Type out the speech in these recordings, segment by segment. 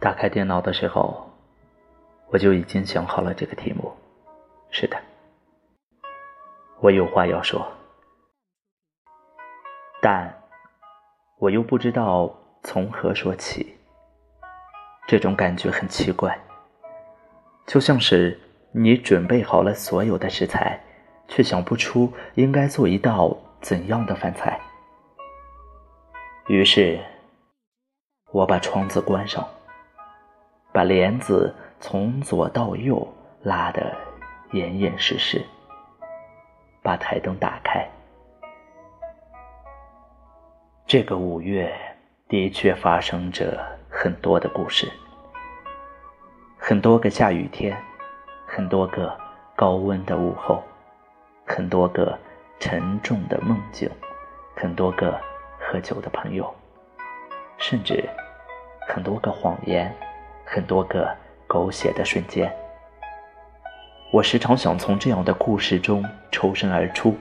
打开电脑的时候，我就已经想好了这个题目。是的，我有话要说，但我又不知道从何说起。这种感觉很奇怪，就像是你准备好了所有的食材，却想不出应该做一道怎样的饭菜。于是，我把窗子关上。把帘子从左到右拉得严严实实，把台灯打开。这个五月的确发生着很多的故事，很多个下雨天，很多个高温的午后，很多个沉重的梦境，很多个喝酒的朋友，甚至很多个谎言。很多个狗血的瞬间，我时常想从这样的故事中抽身而出，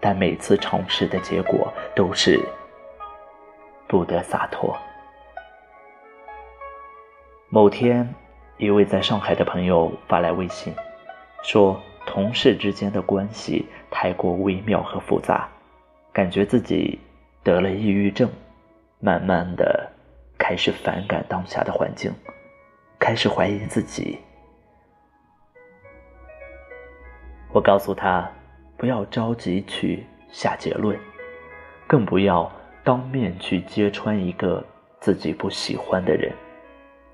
但每次尝试的结果都是不得洒脱。某天，一位在上海的朋友发来微信，说同事之间的关系太过微妙和复杂，感觉自己得了抑郁症，慢慢的开始反感当下的环境。开始怀疑自己。我告诉他，不要着急去下结论，更不要当面去揭穿一个自己不喜欢的人，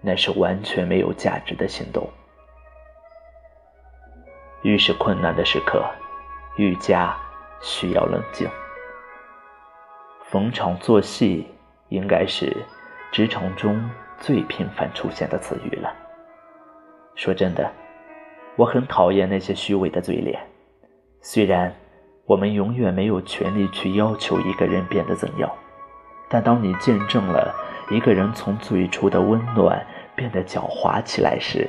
那是完全没有价值的行动。越是困难的时刻，愈加需要冷静。逢场作戏，应该是职场中。最频繁出现的词语了。说真的，我很讨厌那些虚伪的嘴脸。虽然我们永远没有权利去要求一个人变得怎样，但当你见证了一个人从最初的温暖变得狡猾起来时，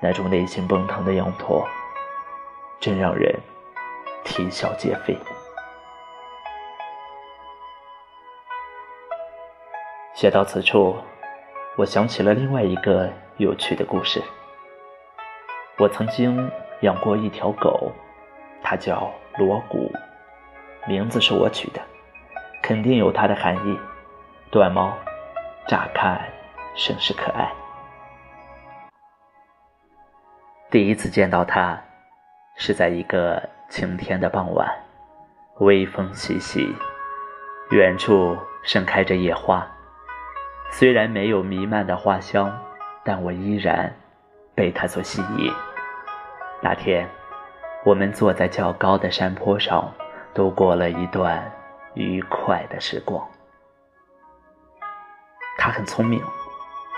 那种内心奔腾的仰头，真让人啼笑皆非。写到此处。我想起了另外一个有趣的故事。我曾经养过一条狗，它叫锣鼓，名字是我取的，肯定有它的含义。短毛，乍看甚是可爱。第一次见到它，是在一个晴天的傍晚，微风习习，远处盛开着野花。虽然没有弥漫的花香，但我依然被它所吸引。那天，我们坐在较高的山坡上，度过了一段愉快的时光。它很聪明，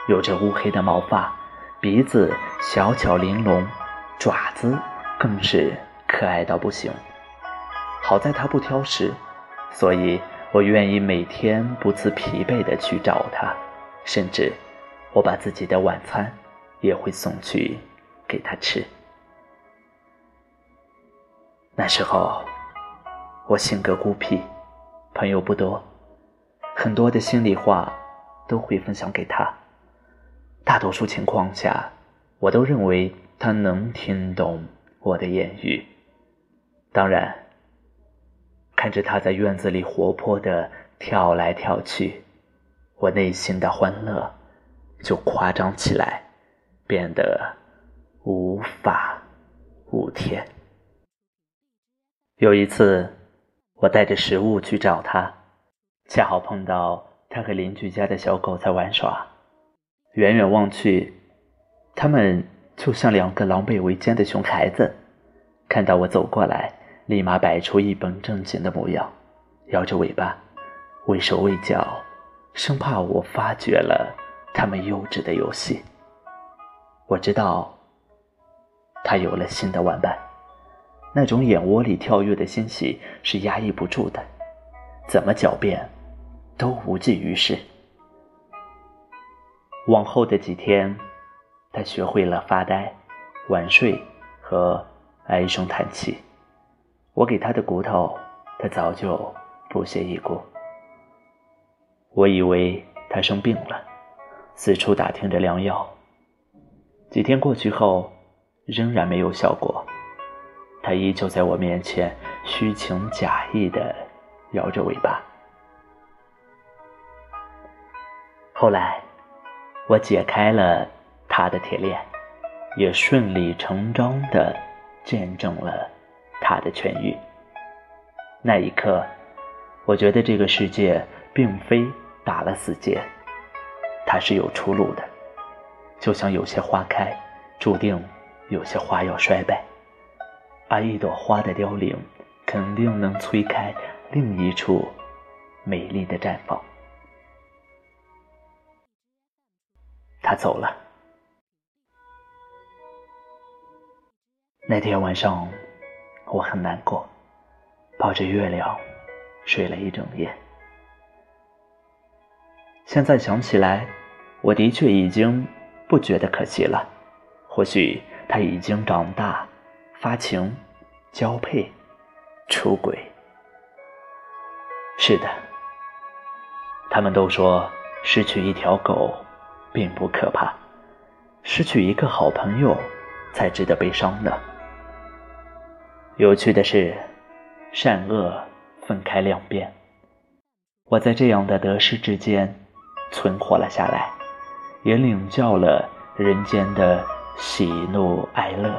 有着乌黑的毛发，鼻子小巧玲珑，爪子更是可爱到不行。好在它不挑食，所以。我愿意每天不辞疲惫地去找他，甚至我把自己的晚餐也会送去给他吃。那时候我性格孤僻，朋友不多，很多的心里话都会分享给他。大多数情况下，我都认为他能听懂我的言语。当然。看着他在院子里活泼的跳来跳去，我内心的欢乐就夸张起来，变得无法无天。有一次，我带着食物去找他，恰好碰到他和邻居家的小狗在玩耍。远远望去，他们就像两个狼狈为奸的熊孩子。看到我走过来。立马摆出一本正经的模样，摇着尾巴，畏手畏脚，生怕我发觉了他们幼稚的游戏。我知道，他有了新的玩伴，那种眼窝里跳跃的欣喜是压抑不住的，怎么狡辩，都无济于事。往后的几天，他学会了发呆、晚睡和唉声叹气。我给他的骨头，他早就不屑一顾。我以为他生病了，四处打听着良药。几天过去后，仍然没有效果，他依旧在我面前虚情假意的摇着尾巴。后来，我解开了他的铁链，也顺理成章的见证了他的痊愈。那一刻，我觉得这个世界并非打了死结，它是有出路的。就像有些花开，注定有些花要衰败，而一朵花的凋零，肯定能催开另一处美丽的绽放。他走了。那天晚上，我很难过，抱着月亮睡了一整夜。现在想起来，我的确已经不觉得可惜了。或许他已经长大，发情，交配，出轨。是的，他们都说失去一条狗。并不可怕，失去一个好朋友才值得悲伤呢。有趣的是，善恶分开两边，我在这样的得失之间存活了下来，也领教了人间的喜怒哀乐。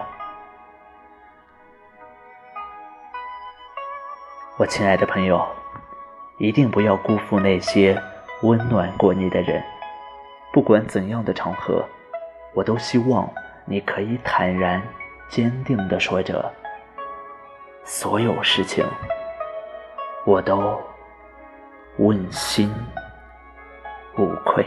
我亲爱的朋友，一定不要辜负那些温暖过你的人。不管怎样的场合，我都希望你可以坦然、坚定地说着：“所有事情，我都问心无愧。”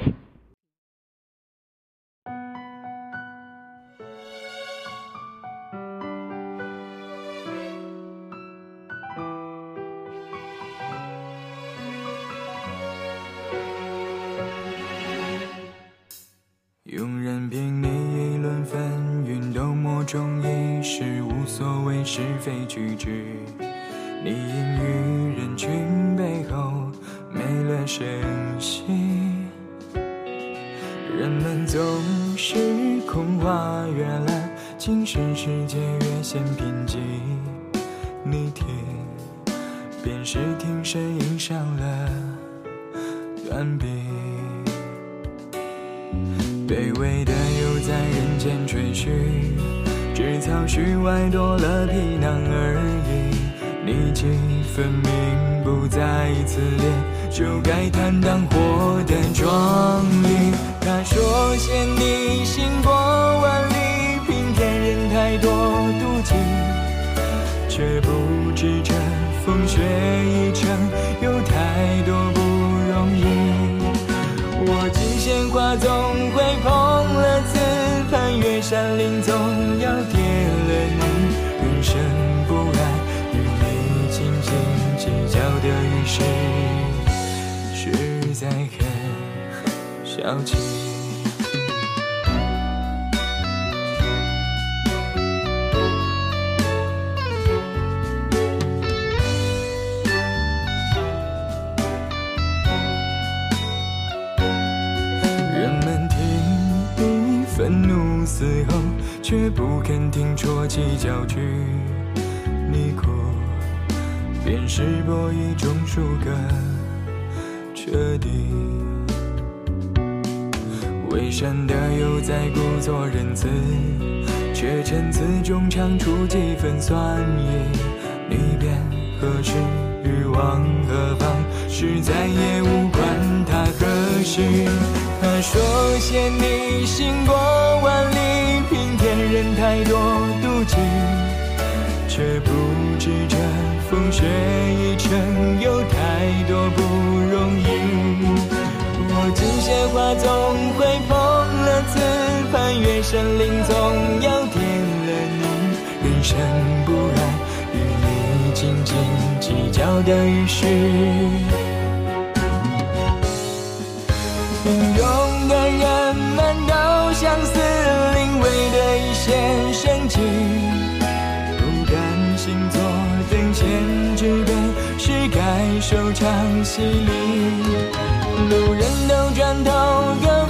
你隐于人群背后，没了声息。人们总是空话越滥，精神世界越显贫瘠。你听，便是听声音上了断臂。卑微的又在人间吹嘘，草虚外多了皮囊而已。你既分明不在此列，就该坦荡活得壮丽。他说嫌你行过万里，平添人太多妒忌，却不知这风雪一程有太多不容易。我极限花总会碰了刺，攀越。山林总在很小气。人们听你愤怒。嘶吼，却不肯听啜泣叫句。你哭，便是播一种输个彻底。伪善的又在故作仁慈，却陈词中尝出几分酸意。你便何时欲往何方？实在也无关他何事。他说嫌你行过万里，平添人太多妒忌，却不知这风雪一程又线花总会碰了刺，攀越山林总要跌了你。人生不安，与你斤斤计较的于事。平庸的人们都相似，临危的一线生机。不甘心坐等闲之辈，是该收场洗礼。路人都转头。